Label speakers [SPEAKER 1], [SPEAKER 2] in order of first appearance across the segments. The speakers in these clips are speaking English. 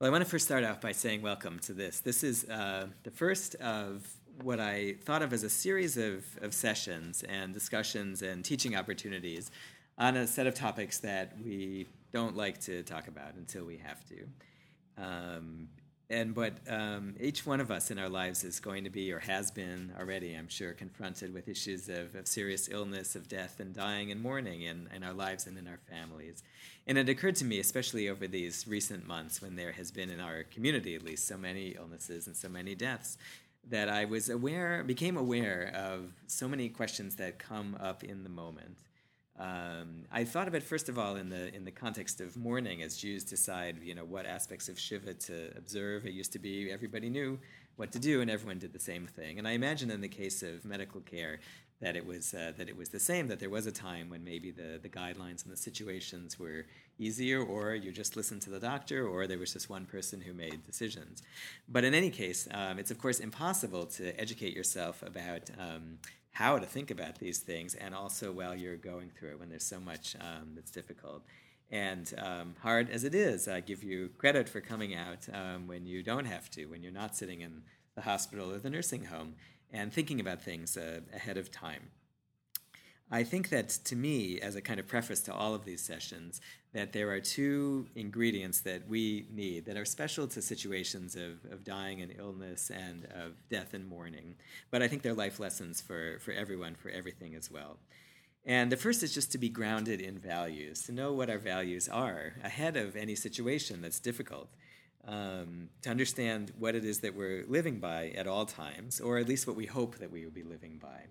[SPEAKER 1] Well, I want to first start off by saying welcome to this. This is uh, the first of what I thought of as a series of, of sessions and discussions and teaching opportunities on a set of topics that we don't like to talk about until we have to. Um, and but um, each one of us in our lives is going to be or has been already i'm sure confronted with issues of, of serious illness of death and dying and mourning in, in our lives and in our families. And it occurred to me especially over these recent months when there has been in our community at least so many illnesses and so many deaths that i was aware became aware of so many questions that come up in the moment um, I thought of it first of all in the in the context of mourning, as Jews decide, you know, what aspects of Shiva to observe. It used to be everybody knew what to do, and everyone did the same thing. And I imagine in the case of medical care that it was uh, that it was the same. That there was a time when maybe the the guidelines and the situations were easier, or you just listened to the doctor, or there was just one person who made decisions. But in any case, um, it's of course impossible to educate yourself about. Um, how to think about these things, and also while you're going through it when there's so much um, that's difficult. And um, hard as it is, I give you credit for coming out um, when you don't have to, when you're not sitting in the hospital or the nursing home, and thinking about things uh, ahead of time. I think that to me, as a kind of preface to all of these sessions, that there are two ingredients that we need that are special to situations of, of dying and illness and of death and mourning. But I think they're life lessons for, for everyone, for everything as well. And the first is just to be grounded in values, to know what our values are ahead of any situation that's difficult. Um, to understand what it is that we're living by at all times, or at least what we hope that we will be living by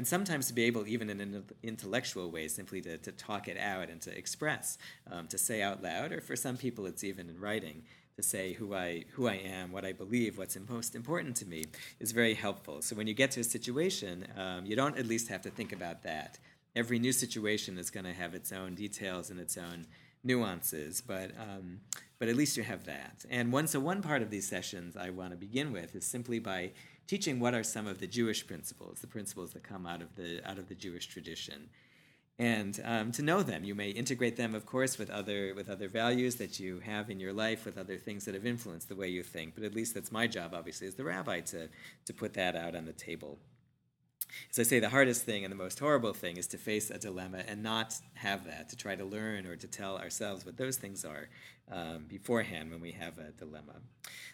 [SPEAKER 1] and sometimes to be able, even in an intellectual way, simply to, to talk it out and to express, um, to say out loud, or for some people it's even in writing, to say who I, who I am, what I believe, what's most important to me, is very helpful. So when you get to a situation, um, you don't at least have to think about that. Every new situation is going to have its own details and its own nuances, but um, but at least you have that. And one so one part of these sessions I want to begin with is simply by teaching what are some of the Jewish principles, the principles that come out of the out of the Jewish tradition. And um, to know them, you may integrate them, of course, with other with other values that you have in your life, with other things that have influenced the way you think. But at least that's my job, obviously, as the rabbi, to to put that out on the table. As I say, the hardest thing and the most horrible thing is to face a dilemma and not have that, to try to learn or to tell ourselves what those things are um, beforehand when we have a dilemma.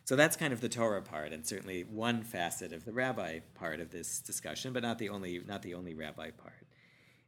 [SPEAKER 1] So that's kind of the Torah part, and certainly one facet of the rabbi part of this discussion, but not the only, not the only rabbi part.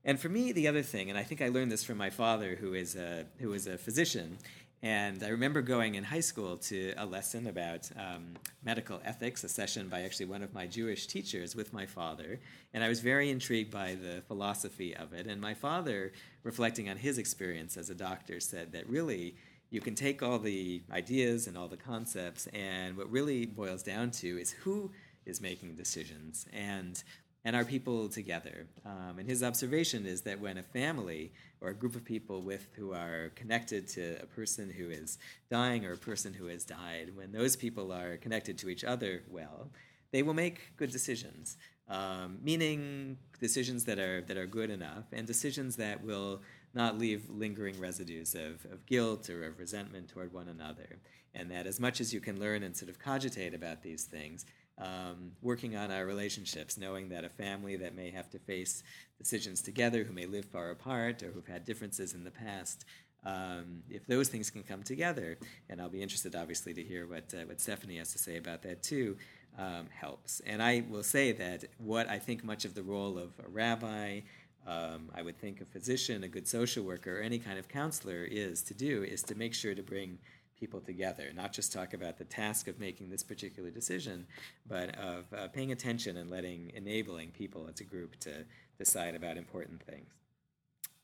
[SPEAKER 1] And for me, the other thing, and I think I learned this from my father, who is a, who is a physician, and I remember going in high school to a lesson about um, medical ethics, a session by actually one of my Jewish teachers with my father. And I was very intrigued by the philosophy of it. And my father, reflecting on his experience as a doctor, said that really you can take all the ideas and all the concepts, and what really boils down to is who is making decisions. And and our people together. Um, and his observation is that when a family or a group of people with who are connected to a person who is dying or a person who has died, when those people are connected to each other well, they will make good decisions. Um, meaning decisions that are that are good enough and decisions that will not leave lingering residues of, of guilt or of resentment toward one another. And that as much as you can learn and sort of cogitate about these things, um, working on our relationships, knowing that a family that may have to face decisions together, who may live far apart, or who've had differences in the past, um, if those things can come together, and I'll be interested, obviously, to hear what uh, what Stephanie has to say about that too, um, helps. And I will say that what I think much of the role of a rabbi, um, I would think a physician, a good social worker, or any kind of counselor is to do is to make sure to bring people together, not just talk about the task of making this particular decision, but of uh, paying attention and letting, enabling people as a group to decide about important things.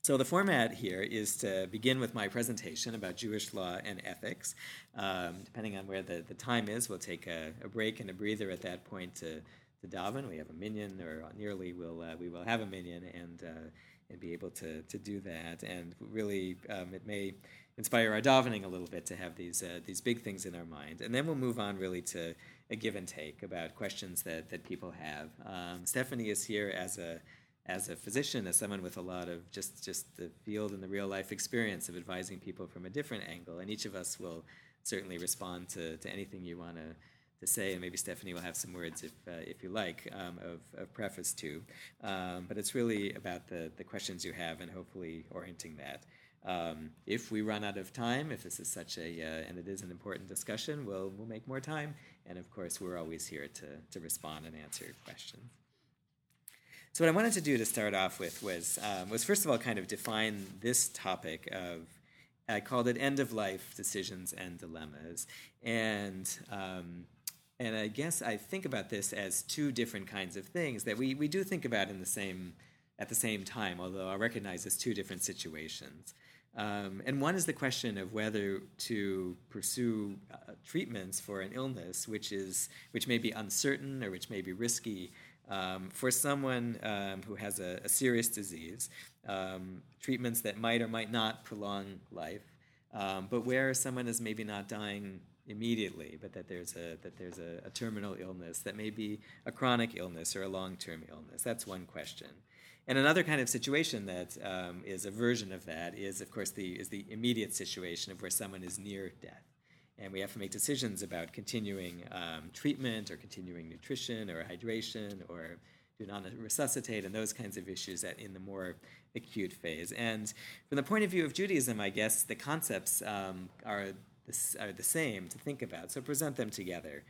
[SPEAKER 1] So the format here is to begin with my presentation about Jewish law and ethics. Um, depending on where the, the time is, we'll take a, a, break and a breather at that point to, to daven. We have a minyan, or nearly we'll, uh, we will have a minyan, and, uh, and be able to, to do that. And really, um, it may inspire our davening a little bit to have these uh, these big things in our mind, and then we'll move on really to a give and take about questions that that people have. Um, Stephanie is here as a as a physician, as someone with a lot of just just the field and the real life experience of advising people from a different angle, and each of us will certainly respond to, to anything you want to to say, and maybe Stephanie will have some words if, uh, if you like um, of, of preface to. Um, but it's really about the, the questions you have and hopefully orienting that. Um, if we run out of time, if this is such a, uh, and it is an important discussion, we'll, we'll make more time. And of course, we're always here to, to respond and answer questions. So what I wanted to do to start off with was, um, was first of all kind of define this topic of, I called it end of life decisions and dilemmas. And um, and I guess I think about this as two different kinds of things that we, we do think about in the same at the same time, although I recognize as two different situations. Um, and one is the question of whether to pursue uh, treatments for an illness which is which may be uncertain or which may be risky um, for someone um, who has a, a serious disease, um, treatments that might or might not prolong life, um, but where someone is maybe not dying immediately, but that there's a that there's a, a terminal illness that may be a chronic illness or a long-term illness. That's one question. And another kind of situation that um, is a version of that is, of course, the is the immediate situation of where someone is near death, and we have to make decisions about continuing um, treatment or continuing nutrition or hydration or do not resuscitate and those kinds of issues at, in the more acute phase. And from the point of view of Judaism, I guess the concepts um, are are the same to think about. So present them together.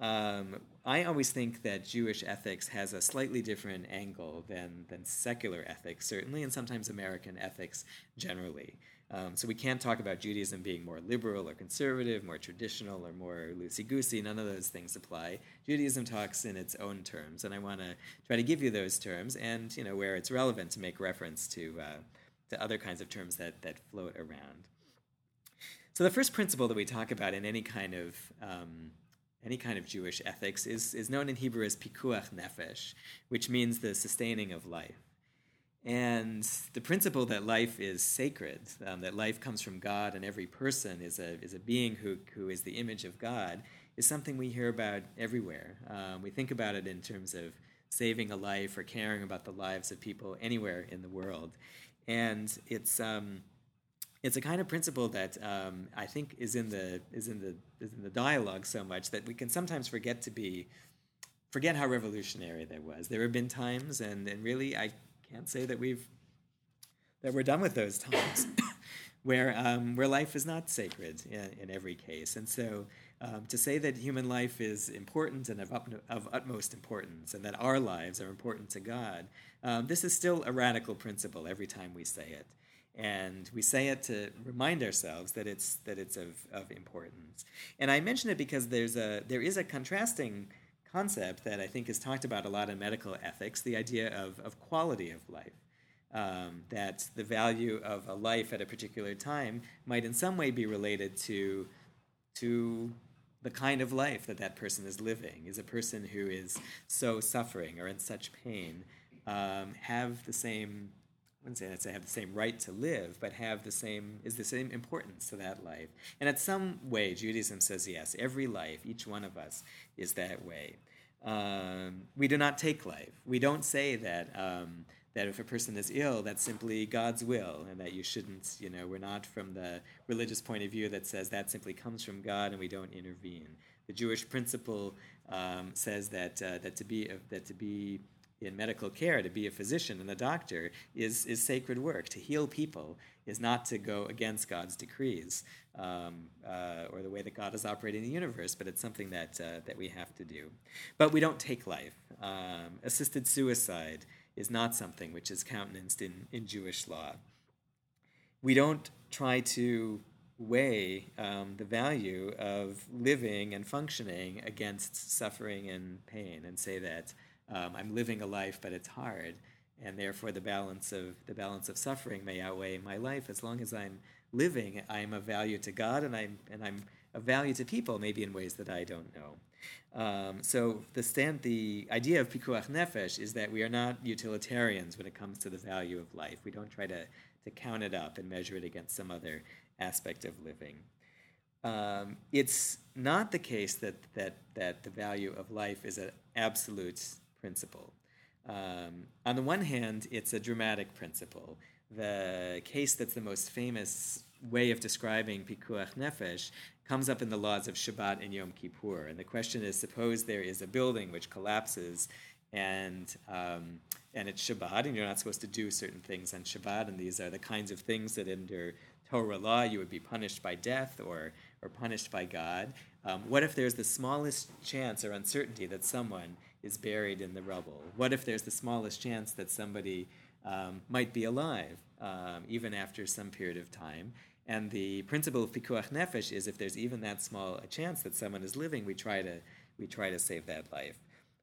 [SPEAKER 1] Um, I always think that Jewish ethics has a slightly different angle than, than secular ethics, certainly, and sometimes American ethics generally. Um, so we can't talk about Judaism being more liberal or conservative, more traditional or more loosey goosey. None of those things apply. Judaism talks in its own terms, and I want to try to give you those terms, and you know where it's relevant to make reference to uh, to other kinds of terms that that float around. So the first principle that we talk about in any kind of um, any kind of Jewish ethics is, is known in Hebrew as pikuach nefesh, which means the sustaining of life. And the principle that life is sacred, um, that life comes from God and every person is a, is a being who, who is the image of God, is something we hear about everywhere. Um, we think about it in terms of saving a life or caring about the lives of people anywhere in the world. And it's, um, it's a kind of principle that um, I think is in the is in the is in the dialogue so much that we can sometimes forget to be forget how revolutionary there was. There have been times, and and really I can't say that we've that we're done with those times where um, where life is not sacred in, in every case, and so. Um, to say that human life is important and of, up, of, utmost importance, and that our lives are important to God, um, this is still a radical principle every time we say it and we say it to remind ourselves that it's that it's of, of importance. And I mention it because there's a there is a contrasting concept that I think is talked about a lot in medical ethics, the idea of, of quality of life. Um, that the value of a life at a particular time might in some way be related to to the kind of life that that person is living. Is a person who is so suffering or in such pain um, have the same wouldn't say that they have the same right to live, but have the same is the same importance to that life. And in some way, Judaism says yes, every life, each one of us, is that way. Um, we do not take life. We don't say that um, that if a person is ill, that's simply God's will, and that you shouldn't. You know, we're not from the religious point of view that says that simply comes from God, and we don't intervene. The Jewish principle um, says that uh, that to be that to be in medical care to be a physician and a doctor is, is sacred work. To heal people is not to go against God's decrees um, uh, or the way that God is operating the universe, but it's something that, uh, that we have to do. But we don't take life. Um, assisted suicide is not something which is countenanced in, in Jewish law. We don't try to weigh um, the value of living and functioning against suffering and pain and say that um, I'm living a life, but it's hard, and therefore the balance of the balance of suffering may outweigh my life. As long as I'm living, I'm of value to God, and I'm and I'm of value to people, maybe in ways that I don't know. Um, so the stand, the idea of pikuach nefesh is that we are not utilitarians when it comes to the value of life. We don't try to to count it up and measure it against some other aspect of living. Um, it's not the case that, that, that the value of life is an absolute principle. Um, on the one hand, it's a dramatic principle. The case that's the most famous way of describing pikuach nefesh comes up in the laws of Shabbat and Yom Kippur. And the question is: Suppose there is a building which collapses, and um, and it's Shabbat, and you're not supposed to do certain things on Shabbat, and these are the kinds of things that under Torah law you would be punished by death or or punished by God. Um, what if there's the smallest chance or uncertainty that someone is buried in the rubble? What if there's the smallest chance that somebody um, might be alive um, even after some period of time? And the principle of pikuach nefesh is if there's even that small a chance that someone is living, we try to we try to save that life.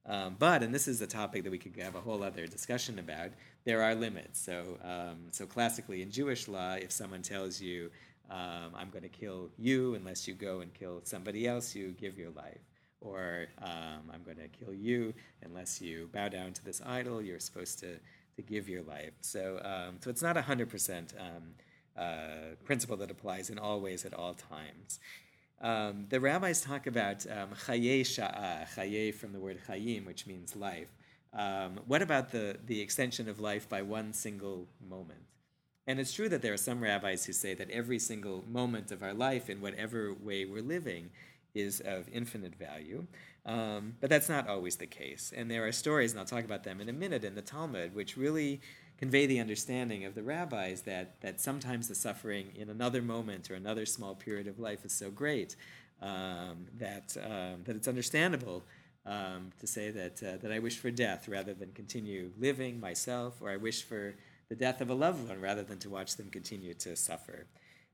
[SPEAKER 1] Um, but, and this is a topic that we could have a whole other discussion about, there are limits. So, um, so classically in Jewish law, if someone tells you, um, I'm going to kill you unless you go and kill somebody else, you give your life. Or um, I'm going to kill you unless you bow down to this idol, you're supposed to, to give your life. So, um, so it's not a 100% um, uh, principle that applies in all ways at all times. Um, the rabbis talk about um, chaye sha'ah, chaye from the word chayim, which means life. Um, what about the, the extension of life by one single moment? And it's true that there are some rabbis who say that every single moment of our life, in whatever way we're living, is of infinite value. Um, but that's not always the case. And there are stories, and I'll talk about them in a minute, in the Talmud, which really convey the understanding of the rabbis that, that sometimes the suffering in another moment or another small period of life is so great um, that, um, that it's understandable um, to say that, uh, that I wish for death rather than continue living myself, or I wish for the death of a loved one rather than to watch them continue to suffer.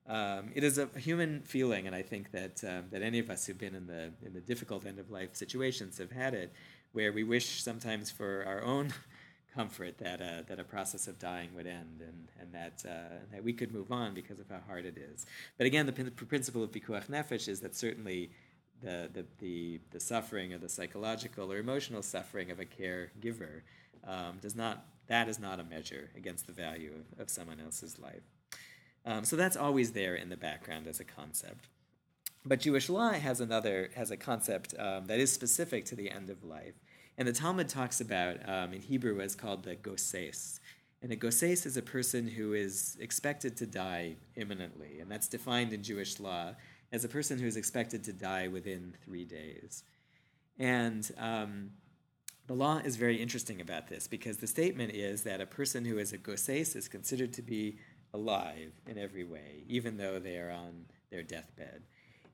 [SPEAKER 1] Um, it is a human feeling, and I think that um, that any of us who've been in the in the difficult end of life situations have had it, where we wish sometimes for our own comfort that uh, that a process of dying would end, and and that uh, that we could move on because of how hard it is. But again, the principle of pikuach nefesh is that certainly the, the, the, the, suffering or the psychological or emotional suffering of a caregiver um, does not that is not a measure against the value of, of someone else's life. Um, so that's always there in the background as a concept. But Jewish law has another has a concept um, that is specific to the end of life, and the Talmud talks about um, in Hebrew what's called the goses. And a goses is a person who is expected to die imminently, and that's defined in Jewish law as a person who is expected to die within three days. And um, the law is very interesting about this because the statement is that a person who is a goses is considered to be alive in every way, even though they are on their deathbed.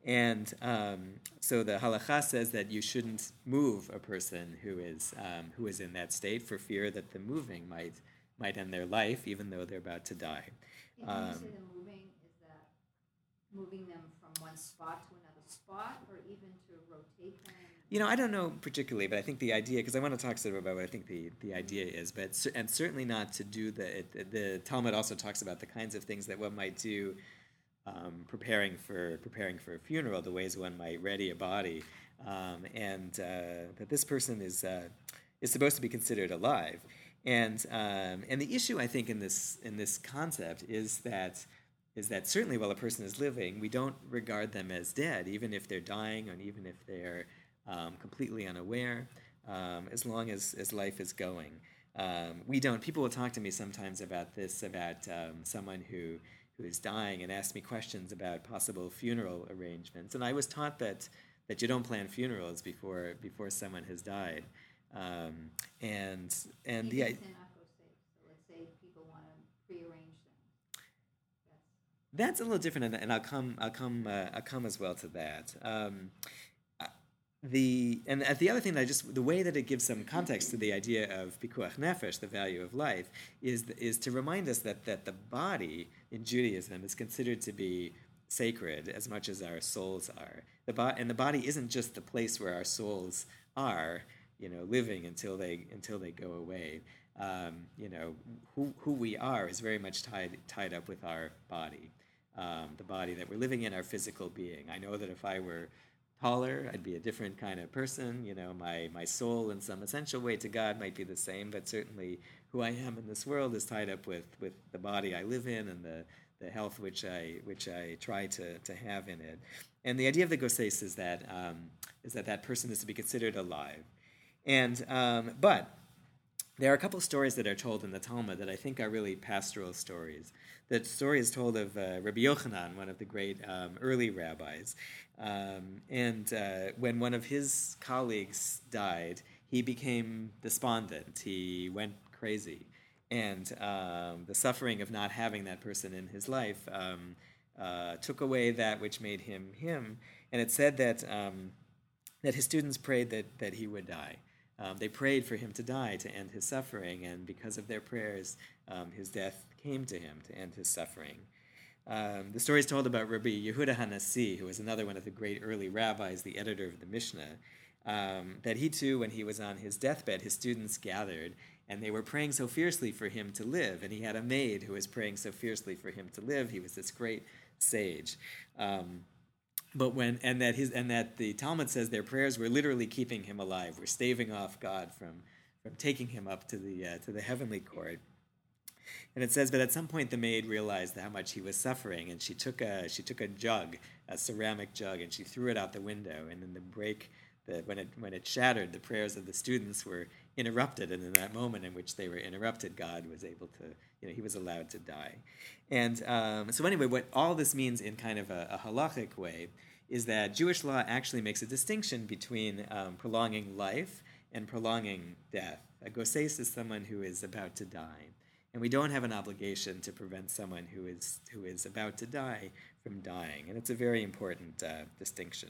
[SPEAKER 1] And um, so the halacha says that you shouldn't move a person who is um, who is in that state for fear that the moving might might end their life, even though they're about to die.
[SPEAKER 2] Um, you say the moving is that moving them from one spot to another spot, or even to rotate them?
[SPEAKER 1] You know, I don't know particularly, but I think the idea, because I want to talk sort of about what I think the, the idea is, but and certainly not to do the it, the Talmud also talks about the kinds of things that one might do, um, preparing for preparing for a funeral, the ways one might ready a body, um, and uh, that this person is uh, is supposed to be considered alive, and um, and the issue I think in this in this concept is that is that certainly while a person is living, we don't regard them as dead, even if they're dying and even if they're um, completely unaware, um, as long as, as life is going. Um, we don't, people will talk to me sometimes about this, about um, someone who, who is dying and ask me questions about possible funeral arrangements. And I was taught that, that you don't plan funerals before, before someone has died. Um, and and
[SPEAKER 2] the idea. So let's say people want to prearrange them.
[SPEAKER 1] That's a little different, and, and I'll come. I'll come. Uh, I'll come as well to that. Um, the and the other thing that I just the way that it gives some context to the idea of pikuach nefesh, the value of life, is is to remind us that that the body in Judaism is considered to be sacred as much as our souls are. The bo- and the body isn't just the place where our souls are, you know, living until they until they go away. Um, you know, who who we are is very much tied tied up with our body, um, the body that we're living in, our physical being. I know that if I were taller, I'd be a different kind of person. You know, my, my soul in some essential way to God might be the same, but certainly who I am in this world is tied up with, with the body I live in and the, the health which I, which I try to, to have in it. And the idea of the Goses is that, um, is that that person is to be considered alive. And, um, but there are a couple stories that are told in the Talmud that I think are really pastoral stories. The story is told of uh, Rabbi Yochanan, one of the great um, early rabbis. Um, and uh, when one of his colleagues died, he became despondent. He went crazy. And um, the suffering of not having that person in his life um, uh, took away that which made him him. And it said that, um, that his students prayed that, that he would die. Um, they prayed for him to die to end his suffering, and because of their prayers, his death came to him to end his suffering. Um, the story is told about Rabbi Yehuda Hanasi, who was another one of the great early rabbis, the editor of the Mishnah, um, that he too, when he was on his deathbed, his students gathered and they were praying so fiercely for him to live. And he had a maid who was praying so fiercely for him to live. He was this great sage. Um, but when and that his and that the Talmud says their prayers were literally keeping him alive, were staving off God from from taking him up to the uh, to the heavenly court. And it says, but at some point the maid realized how much he was suffering, and she took a she took a jug, a ceramic jug, and she threw it out the window. And in the break, the, when it when it shattered, the prayers of the students were interrupted, and in that moment in which they were interrupted, God was able to, you know, he was allowed to die. And um, so, anyway, what all this means in kind of a, a, halachic way is that Jewish law actually makes a distinction between um, prolonging life and prolonging death. A goses is someone who is about to die. And we don't have an obligation to prevent someone who is, who is about to die from dying. And it's a very important uh, distinction.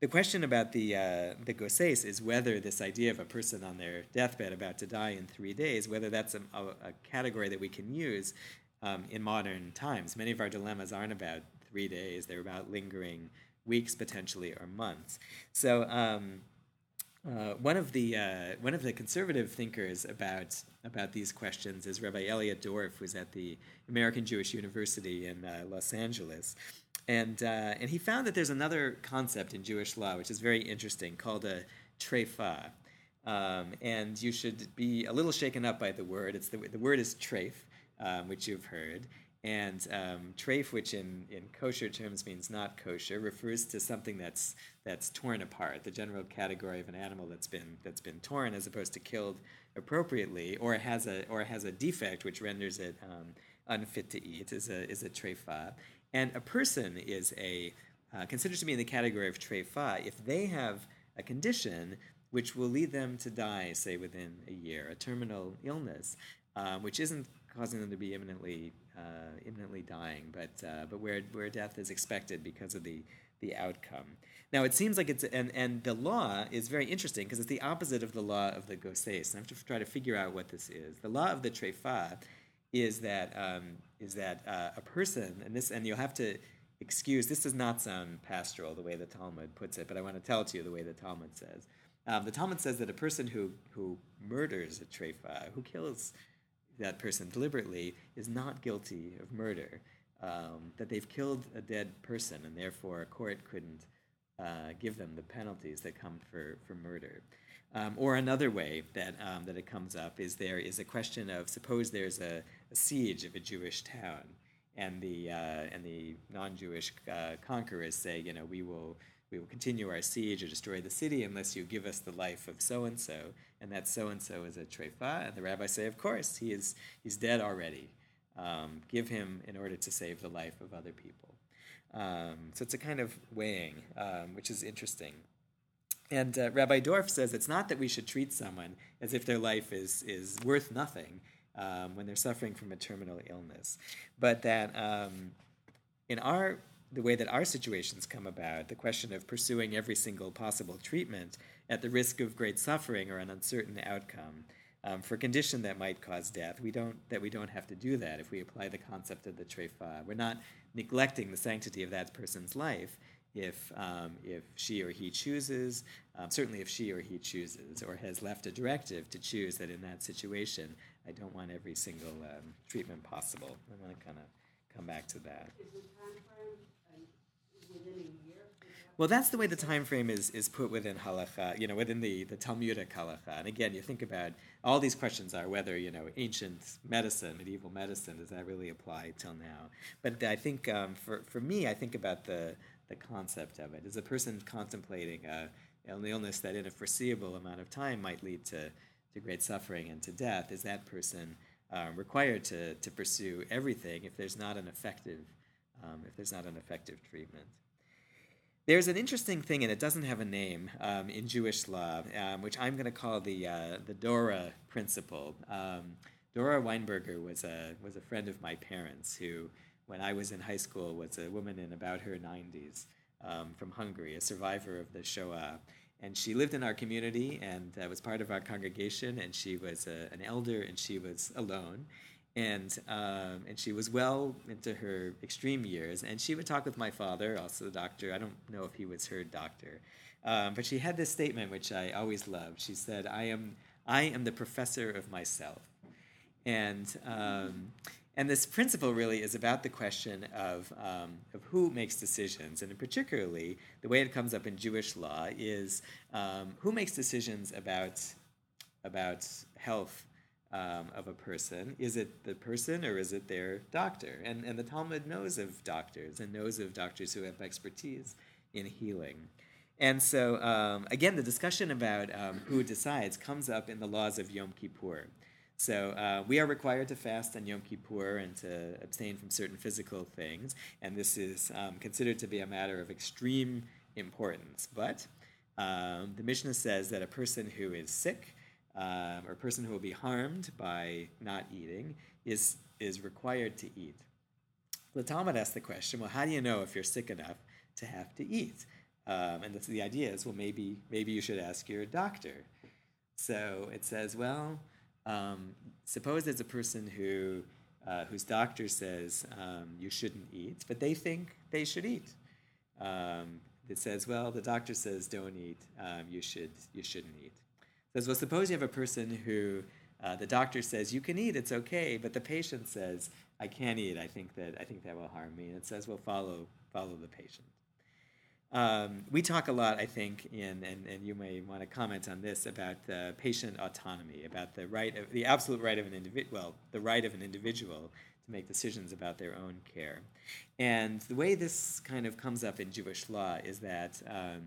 [SPEAKER 1] The question about the uh, the goses is whether this idea of a person on their deathbed about to die in three days, whether that's a, a, a category that we can use um, in modern times. Many of our dilemmas aren't about three days; they're about lingering weeks, potentially, or months. So. Um, uh, one of the uh, one of the conservative thinkers about about these questions is Rabbi Elliot Dorff, who's at the American Jewish University in uh, Los Angeles, and, uh, and he found that there's another concept in Jewish law which is very interesting called a treifa. Um, and you should be a little shaken up by the word. It's the, the word is treif, um, which you've heard. And um, treif, which in, in kosher terms means not kosher, refers to something that's, that's torn apart, the general category of an animal that's been, that's been torn as opposed to killed appropriately, or has a, or has a defect which renders it um, unfit to eat, is a, is a treifa. And a person is a uh, considered to be in the category of treifa if they have a condition which will lead them to die, say within a year, a terminal illness, um, which isn't causing them to be imminently uh, imminently dying, but uh, but where where death is expected because of the the outcome. Now it seems like it's and and the law is very interesting because it's the opposite of the law of the goses. I have to try to figure out what this is. The law of the treifa is that um, is that uh, a person and this and you'll have to excuse this does not sound pastoral the way the Talmud puts it, but I want to tell it to you the way the Talmud says. Um, the Talmud says that a person who who murders a treifa, who kills that person deliberately, is not guilty of murder. Um, that they've killed a dead person, and therefore a court couldn't uh, give them the penalties that come for, for murder. Um, or another way that, um, that it comes up is there is a question of suppose there's a, a siege of a Jewish town, and the, uh, and the non Jewish uh, conquerors say, you know, we will, we will continue our siege or destroy the city unless you give us the life of so and so, and that so and so is a treifa. And the rabbis say, of course, he is, he's dead already. Um, give him in order to save the life of other people. Um, so it's a kind of weighing, um, which is interesting. And uh, Rabbi Dorff says it's not that we should treat someone as if their life is, is worth nothing um, when they're suffering from a terminal illness, but that um, in our the way that our situations come about, the question of pursuing every single possible treatment at the risk of great suffering or an uncertain outcome um, for a condition that might cause death, we don't that we don't have to do that if we apply the concept of the treifa. We're not neglecting the sanctity of that person's life if, um, if she or he chooses, um, certainly if she or he chooses or has left a directive to choose that in that situation, I don't want every single um, treatment possible. I want to kind of come back to that. Well, that's the way the time frame is, is put within halacha, you know, within the, the Talmudic halacha. And again, you think about all these questions are whether, you know, ancient medicine, medieval medicine, does that really apply till now? But I think um, for, for me, I think about the, the concept of it. Is a person contemplating a, an illness that in a foreseeable amount of time might lead to, to great suffering and to death, is that person um, required to, to pursue everything if there's not an effective um, if there's not an effective treatment? There's an interesting thing, and it doesn't have a name um, in Jewish law, um, which I'm going to call the uh, the Dora principle. Um, Dora Weinberger was a was a friend of my parents who, when I was in high school, was a woman in about her 90s um, from Hungary, a survivor of the Shoah, and she lived in our community and uh, was part of our congregation. And she was a, an elder, and she was alone and um, and she was well into her extreme years. And she would talk with my father, also the doctor. I don't know if he was her doctor, um, but she had this statement which I always loved. She said, "I am I am the professor of myself," and um, and this principle really is about the question of um, of who makes decisions, and particularly the way it comes up in Jewish law is um, who makes decisions about about health um, of a person. Is it the person or is it their doctor? And, and the Talmud knows of doctors and knows of doctors who have expertise in healing. And so, um, again, the discussion about um, who decides comes up in the laws of Yom Kippur. So, uh, we are required to fast on Yom Kippur and to abstain from certain physical things, and this is um, considered to be a matter of extreme importance. But um, the Mishnah says that a person who is sick um, or a person who will be harmed by not eating is, is required to eat. The Talmud asks the question, well, how do you know if you're sick enough to have to eat? Um, and the, the idea is, well, maybe, maybe you should ask your doctor. So it says, well, um, suppose there's a person who, uh, whose doctor says um, you shouldn't eat, but they think they should eat. Um, it says, well, the doctor says don't eat, um, you, should, you shouldn't eat says, well, suppose you have a person who uh, the doctor says you can eat, it's okay, but the patient says I can't eat. I think that I think that will harm me. And it says, well, follow follow the patient. Um, we talk a lot, I think, in and, and you may want to comment on this about the patient autonomy, about the right of the absolute right of an individual, well, the right of an individual to make decisions about their own care. And the way this kind of comes up in Jewish law is that. Um,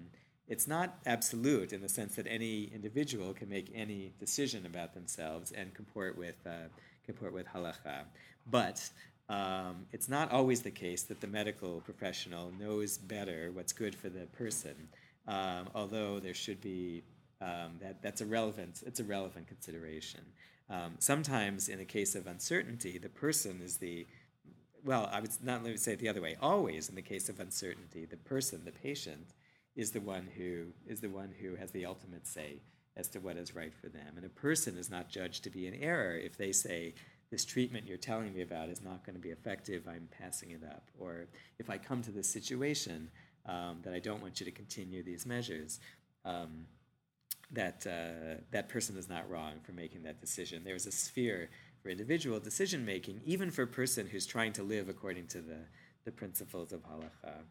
[SPEAKER 1] it's not absolute in the sense that any individual can make any decision about themselves and comport with uh, comport with halacha. But um, it's not always the case that the medical professional knows better what's good for the person. Um, although there should be um, that that's a relevant it's a relevant consideration. Um, sometimes, in a case of uncertainty, the person is the well, I would not let me say it the other way. Always, in the case of uncertainty, the person, the patient, is the one who is the one who has the ultimate say as to what is right for them. And a person is not judged to be in error if they say, this treatment you're telling me about is not going to be effective, I'm passing it up. Or if I come to this situation um, that I don't want you to continue these measures, um, that, uh, that person is not wrong for making that decision. There's a sphere for individual decision making, even for a person who's trying to live according to the, the principles of halacha.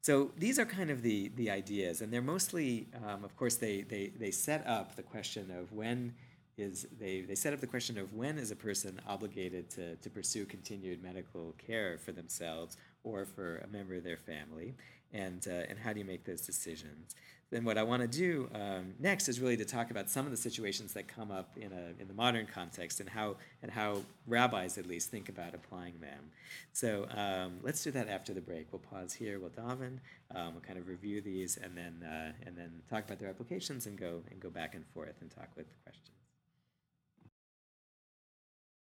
[SPEAKER 1] So these are kind of the, the ideas, and they're mostly, um, of course, they, they, they set up the question of when is, they, they set up the question of when is a person obligated to, to pursue continued medical care for themselves or for a member of their family, and, uh, and how do you make those decisions. Then what I want to do um, next is really to talk about some of the situations that come up in, a, in the modern context and how, and how rabbis at least think about applying them. So um, let's do that after the break. We'll pause here, we'll daven, um, we'll kind of review these and then, uh, and then talk about their applications and go, and go back and forth and talk with questions.